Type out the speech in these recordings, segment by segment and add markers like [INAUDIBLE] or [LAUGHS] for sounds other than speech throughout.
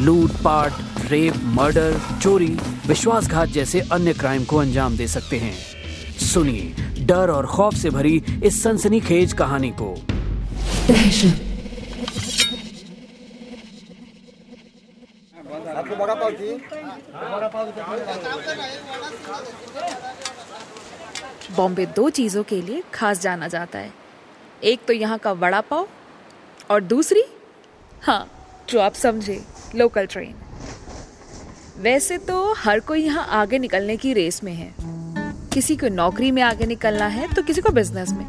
लूट, पाट, rape, murder, चोरी, विश्वासघात जैसे अन्य क्राइम को अंजाम दे सकते हैं। सुनिए, डर और खौफ से भरी इस सनसनीखेज कहानी को। बॉम्बे दो चीज़ों के लिए खास जाना जाता है। एक तो यहाँ का वड़ा पाव और दूसरी हाँ जो आप समझे लोकल ट्रेन वैसे तो हर कोई यहाँ आगे निकलने की रेस में है। किसी को नौकरी में आगे निकलना है तो किसी को बिज़नेस में।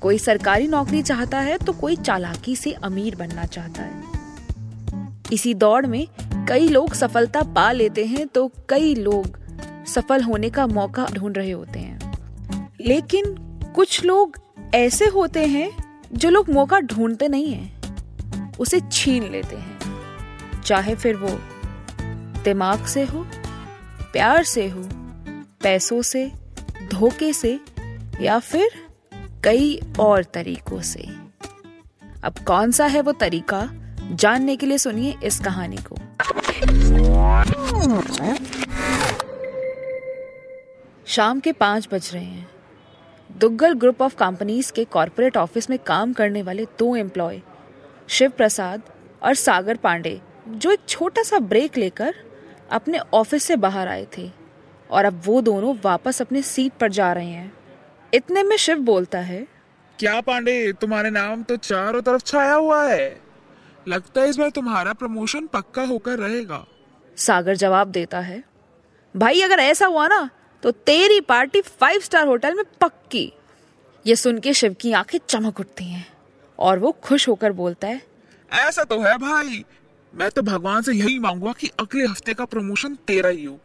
कोई सरकारी नौकरी चाहता है तो कोई चालाकी से अमीर बनना चाहता है। इसी दौड़ में कई लोग सफलता पा लेते हैं तो कई लोग सफल होने का मौका ढूंढ रहे होते हैं। लेकिन कुछ लोग ऐसे होते हैं, जो लोग मौका ढूंढते नहीं हैं। उसे छीन लेते हैं। चाहे फिर वो दिमाग से हो, प्यार से हो, पैसों से, धोखे से, या फिर कई और तरीकों से। अब कौन सा है वो तरीका? जानने के लिए सुनिए इस कहानी को। शाम के पाँच बज रहे हैं। दुग्गल ग्रुप ऑफ़ कंपनीज़ के कॉरपोरेट ऑफ़िस में काम करने वाले दो एम्प्लॉय शिव प्रसाद और सागर पांडे जो एक छोटा सा ब्रेक लेकर अपने ऑफ़िस से बाहर आए थे। और अब वो दोनों वापस अपने सीट पर जा रहे हैं। इतने में शिव बोलता है क्या पांडे तुम्हारे नाम तो चारों तरफ़ छाया हुआ है। लगता है इस बार तुम्हारा प्रमोशन पक्का होकर रहेगा। सागर जवाब देता है भाई अगर ऐसा हुआ ना तो तेरी पार्टी फाइव स्टार होटल में पक्की। ये सुन के शिव की आँखें चमक उठती हैं। और वो खुश होकर बोलता है ऐसा तो है भाई। मैं तो भगवान से यही मांगूँगा कि अगले हफ़्ते का प्रमोशन तेरा ही हो।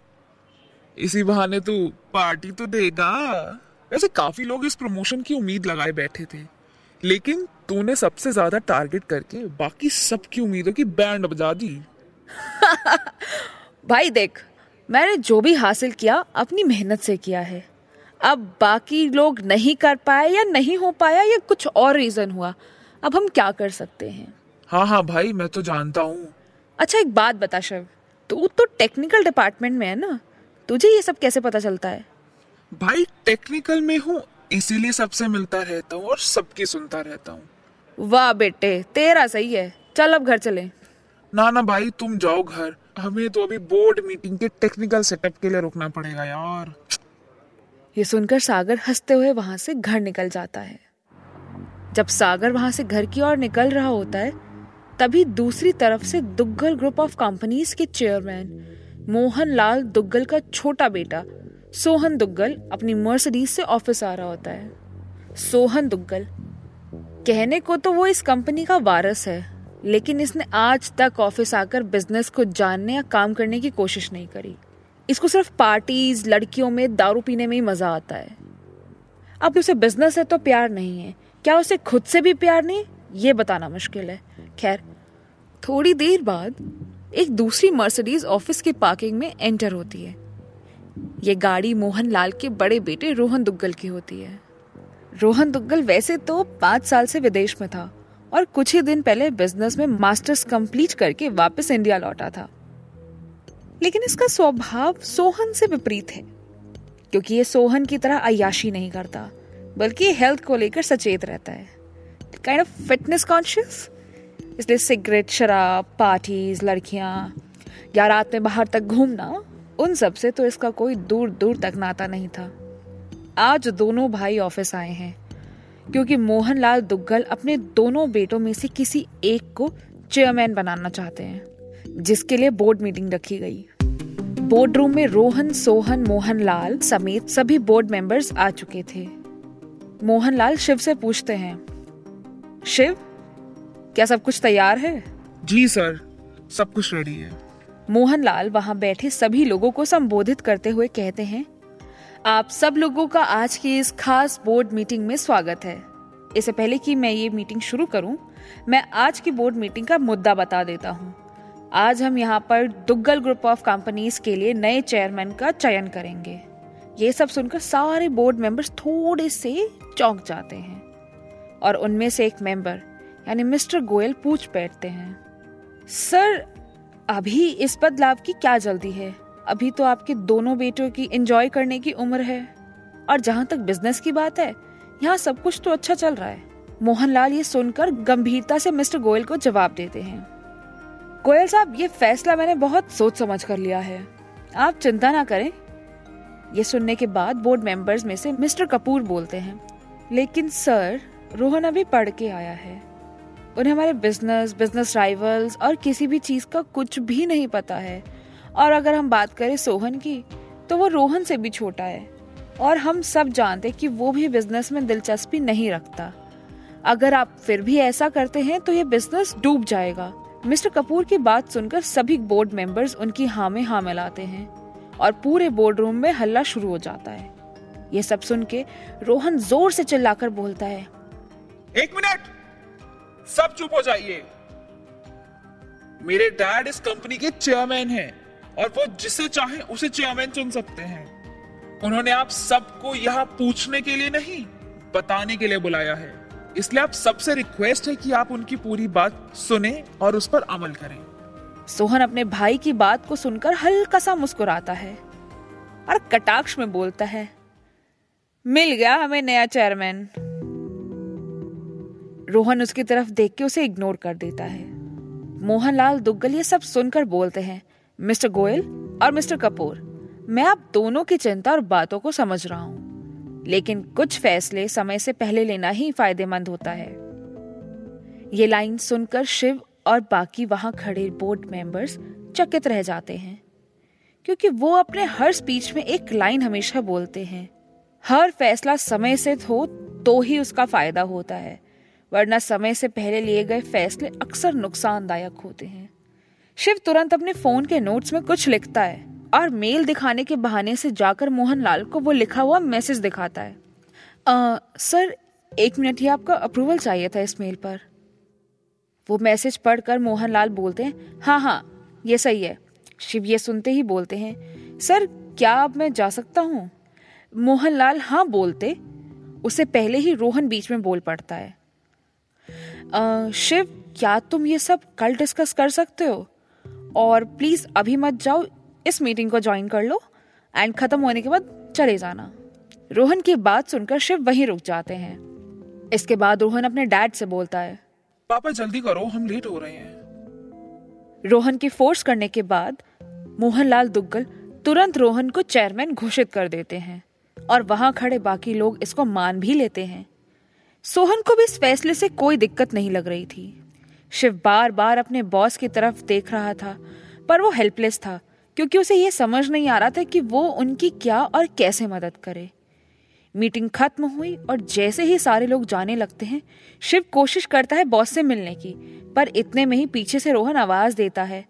इसी बहाने तू पार्टी तो देगा। वैसे काफ़ी लोग इस प्रमोशन की उम्मीद लगाए बैठे थे लेकिन तूने सबसे ज़्यादा टारगेट करके बाकी सबकी उम्मीदों की बैंड बजा दी। [LAUGHS] भाई देख मैंने जो भी हासिल किया अपनी मेहनत से किया है। अब बाकी लोग नहीं कर पाए या नहीं हो पाया या कुछ और रीजन हुआ अब हम क्या कर सकते हैं? हाँ हाँ भाई मैं तो जानता हूँ। अच्छा एक बात बता शिव। तू तो टेक्निकल डिपार्टमेंट में है ना? तुझे ये सब कैसे पता चलता है? भाई टेक्निकल में हूँ इसीलिए सबसे मिलता रहता हूँ और सबकी सुनता रहता हूँ। वाह बेटे तेरा सही है। चल अब घर चले। ना ना भाई तुम जाओ घर। हमें तो अभी बोर्ड मीटिंग के टेक्निकल सेटअप के लिए रुकना पड़ेगा यार। ये सुनकर सागर हँसते हुए वहाँ से घर निकल जाता है। जब सागर वहाँ से घर की ओर निकल रहा होता है, तभी दूसरी तरफ़ से दुग्गल ग्रुप ऑफ़ कंपनीज़ के चेयरमैन मोहन लाल दुग्गल का छोटा बेटा, सोहन दुग्गल अपनी मर्सिडीज से ऑफ़िस आ रहा होता है। सोहन दुग्गल, कहने को तो वो इस कंपनी का वारस है, लेकिन इसने आज तक ऑफ़िस आकर बिज़नेस को जानने या काम करने की कोशिश नहीं करी। इसको सिर्फ़ पार्टीज़, लड़कियों में दारू पीने में ही मज़ा आता है। अब उसे बिज़नेस है तो प्यार नहीं है क्या उसे खुद से भी प्यार नहीं? ये बताना मुश्किल है। खैर, थोड़ी देर बाद एक दूसरी मर्सिडीज ऑफ़िस की पार्किंग में एंटर होती है। ये गाड़ी मोहन लाल के बड़े बेटे रोहन दुग्गल की होती है। रोहन दुग्गल वैसे तो पाँच साल से विदेश में था और कुछ ही दिन पहले बिज़नेस में मास्टर्स कंप्लीट करके वापस इंडिया लौटा था। लेकिन इसका स्वभाव सोहन से विपरीत है, क्योंकि ये सोहन की तरह अयाशी नहीं करता। बल्कि हेल्थ को लेकर सचेत रहता है। काइंड ऑफ़ फिटनेस कॉन्शियस इसलिए सिगरेट शराब पार्टीज़ लड़कियाँ, या रात में बाहर तक घूमना, उन सबसे तो इसका कोई दूर दूर तक नाता नहीं था। आज दोनों भाई ऑफ़िस आए हैं, क्योंकि मोहनलाल दुग्गल अपने दोनों बेटों में से किसी एक को चेयरमैन बनाना चाहते हैं, जिसके लिए बोर्ड मीटिंग रखी गई। बोर्ड रूम में रोहन, सोहन, मोहनलाल समेत सभी बोर्ड मेंबर्स आ चुके थे। मोहनलाल शिव से पूछते हैं। शिव क्या सब कुछ तैयार है? जी सर सब कुछ रेडी है। मोहनलाल वहाँ बैठे सभी लोगों को संबोधित करते हुए कहते हैं आप सब लोगों का आज की इस खास बोर्ड मीटिंग में स्वागत है। इससे पहले कि मैं ये मीटिंग शुरू करूँ, मैं आज की बोर्ड मीटिंग का मुद्दा बता देता हूँ। आज हम यहाँ पर दुग्गल ग्रुप ऑफ़ कंपनीज़ के लिए नए चेयरमैन का चयन करेंगे। ये सब सुनकर सारे बोर्ड मेंबर्स थोड़े से चौंक जाते हैं। और उनमें से एक मेंबर यानी मिस्टर गोयल, पूछ बैठते हैं। सर, अभी इस बदलाव की क्या जल्दी है? अभी तो आपके दोनों बेटों की एंजॉय करने की उम्र है। और जहाँ तक बिज़नेस की बात है, यहाँ सब कुछ तो अच्छा चल रहा है। मोहनलाल ये सुनकर गंभीरता से मिस्टर गोयल को जवाब देते हैं। गोयल साहब, ये फैसला मैंने बहुत सोच समझ कर लिया है। आप चिंता ना करें ये सुनने के बाद बोर्ड मेंबर्स में से मिस्टर कपूर बोलते हैं, लेकिन सर रोहन अभी पढ़ के आया है। उन्हें हमारे बिज़नेस बिज़नेस राइवल्स और किसी भी चीज़ का कुछ भी नहीं पता है। और अगर हम बात करें सोहन की तो वो रोहन से भी छोटा है। और हम सब जानते कि वो भी बिज़नेस में दिलचस्पी नहीं रखता। अगर आप फिर भी ऐसा करते हैं तो ये बिज़नेस डूब जाएगा। मिस्टर कपूर की बात सुनकर सभी बोर्ड मेंबर्स उनकी हाँ में हाँ मिलाते हैं। और पूरे बोर्ड रूम में हल्ला शुरू हो जाता है। ये सब सुन के रोहन ज़ोर से चिल्लाकर बोलता है। एक मिनट! सब चुप हो जाइए। मेरे डैड इस कंपनी के चेयरमैन हैं और वो जिसे चाहे उसे चेयरमैन चुन सकते हैं। उन्होंने आप सबको यहाँ पूछने के लिए नहीं, बताने के लिए बुलाया है। इसलिए आप सबसे रिक्वेस्ट है कि आप उनकी पूरी बात सुने और उस पर अमल करें। सोहन अपने भाई की बात को सुनकर हल्का सा मुस्कुराता है और कटाक्ष में बोलता है, मिल गया हमें नया चेयरमैन. रोहन उसकी तरफ़ देख के उसे इग्नोर कर देता है। मोहनलाल, दुग्गल, ये सब सुनकर बोलते हैं, मिस्टर गोयल और मिस्टर कपूर, मैं आप दोनों की चिंता और बातों को समझ रहा हूँ, लेकिन कुछ फैसले समय से पहले लेना ही फ़ायदेमंद होता है। ये लाइन सुनकर शिव और बाकी वहाँ खड़े बोर्ड मेंबर्स चकित रह जाते हैं क्योंकि वो अपने हर स्पीच में एक लाइन हमेशा बोलते हैं। हर फैसला समय से हो तो ही उसका फ़ायदा होता है वरना समय से पहले लिए गए फैसले अक्सर नुकसानदायक होते हैं। शिव तुरंत अपने फ़ोन के नोट्स में कुछ लिखता है और मेल दिखाने के बहाने से जाकर मोहनलाल को वो लिखा हुआ मैसेज दिखाता है। आ, सर एक मिनट ही आपका अप्रूवल चाहिए था इस मेल पर। वो मैसेज पढ़कर मोहनलाल बोलते हैं हाँ हाँ ये सही है। शिव ये सुनते ही बोलते हैं सर क्या अब मैं जा सकता हूँ? मोहनलाल हाँ बोलते। उसे पहले ही रोहन बीच में बोल पड़ता है। आ, शिव क्या तुम ये सब कल डिस्कस कर सकते हो? और प्लीज़ अभी मत जाओ इस मीटिंग को ज्वाइन कर लो एंड खत्म होने के बाद चले जाना। रोहन की बात सुनकर शिव वहीं रुक जाते हैं। इसके बाद रोहन अपने डैड से बोलता है पापा, जल्दी करो, हम लेट हो रहे हैं। रोहन की फोर्स करने के बाद मोहनलाल दुग्गल तुरंत रोहन को चेयरमैन घोषित कर देते हैं और वहाँ खड़े बाकी लोग इसको मान भी लेते हैं। सोहन को भी इस फैसले से कोई दिक्कत नहीं लग रही थी। शिव बार बार अपने बॉस की तरफ़ देख रहा था, पर वो हेल्पलेस था, क्योंकि उसे ये समझ नहीं आ रहा था कि वो उनकी क्या और कैसे मदद करे। मीटिंग खत्म हुई और जैसे ही सारे लोग जाने लगते हैं शिव कोशिश करता है बॉस से मिलने की पर इतने में ही पीछे से रोहन आवाज़ देता है।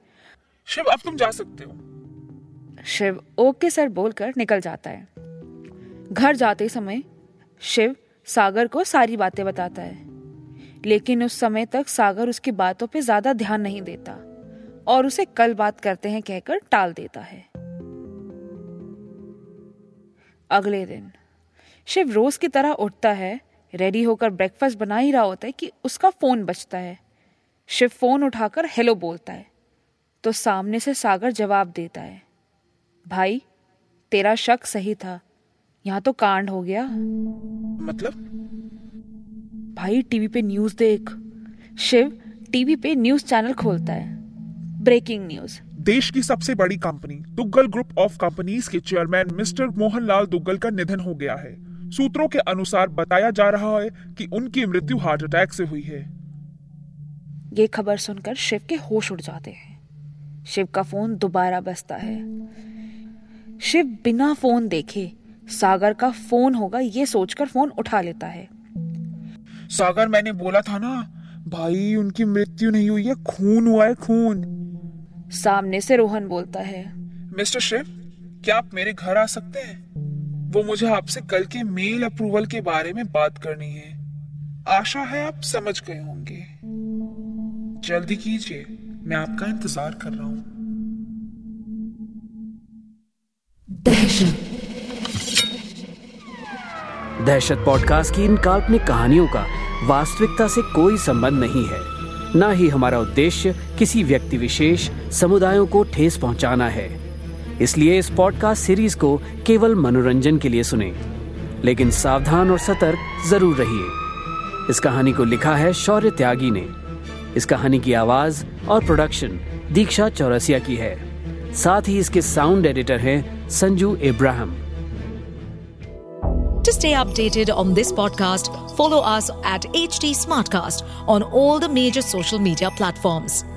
शिव अब तुम जा सकते हो। शिव ओके सर बोलकर निकल जाता है। घर जाते समय शिव सागर को सारी बातें बताता है लेकिन उस समय तक सागर उसकी बातों पे ज़्यादा ध्यान नहीं देता और उसे कल बात करते हैं कहकर टाल देता है। अगले दिन शिव रोज की तरह उठता है रेडी होकर ब्रेकफास्ट बना ही रहा होता है कि उसका फ़ोन बजता है। शिव फ़ोन उठाकर हेलो बोलता है तो सामने से सागर जवाब देता है भाई तेरा शक सही था यहाँ तो कांड हो गया। मतलब? भाई टीवी पे न्यूज़ देख। शिव टीवी पे न्यूज़ चैनल खोलता है ब्रेकिंग न्यूज़ देश की सबसे बड़ी company Duggal group of companies के चेयरमैन मिस्टर मोहनलाल दुग्गल का निधन हो गया है। सूत्रों के अनुसार बताया जा रहा है कि उनकी मृत्यु हार्ट अटैक से हुई है। ये खबर सुनकर शिव के होश उड़ जाते हैं। शिव का फ़ोन दोबारा बसता है। शिव बिना फ़ोन देखे सागर का फ़ोन होगा ये सोचकर फ़ोन उठा लेता है। सागर मैंने बोला था ना भाई उनकी मृत्यु नहीं हुई है खून हुआ है खून। सामने से रोहन बोलता है मिस्टर शिव क्या आप मेरे घर आ सकते हैं? वो मुझे आपसे कल के मेल अप्रूवल के बारे में बात करनी है। आशा है आप समझ गए होंगे। जल्दी कीजिए मैं आपका इंतज़ार कर रहा हूँ। दहशत। पॉडकास्ट की इन काल्पनिक कहानियों का वास्तविकता से कोई संबंध नहीं है। ना ही हमारा उद्देश्य किसी व्यक्ति विशेष समुदायों को ठेस पहुंचाना है। इसलिए इस पॉडकास्ट सीरीज़ को केवल मनोरंजन के लिए सुने। लेकिन सावधान और सतर्क ज़रूर रहिए। इस कहानी को लिखा है शौर्य त्यागी ने। इस कहानी की आवाज़ और प्रोडक्शन दीक्षा चौरसिया की है। साथ ही इसके साउंड एडिटर हैं Sanju Ibrahim. To stay updated on this podcast, follow us at HT Smartcast on all the major social media platforms.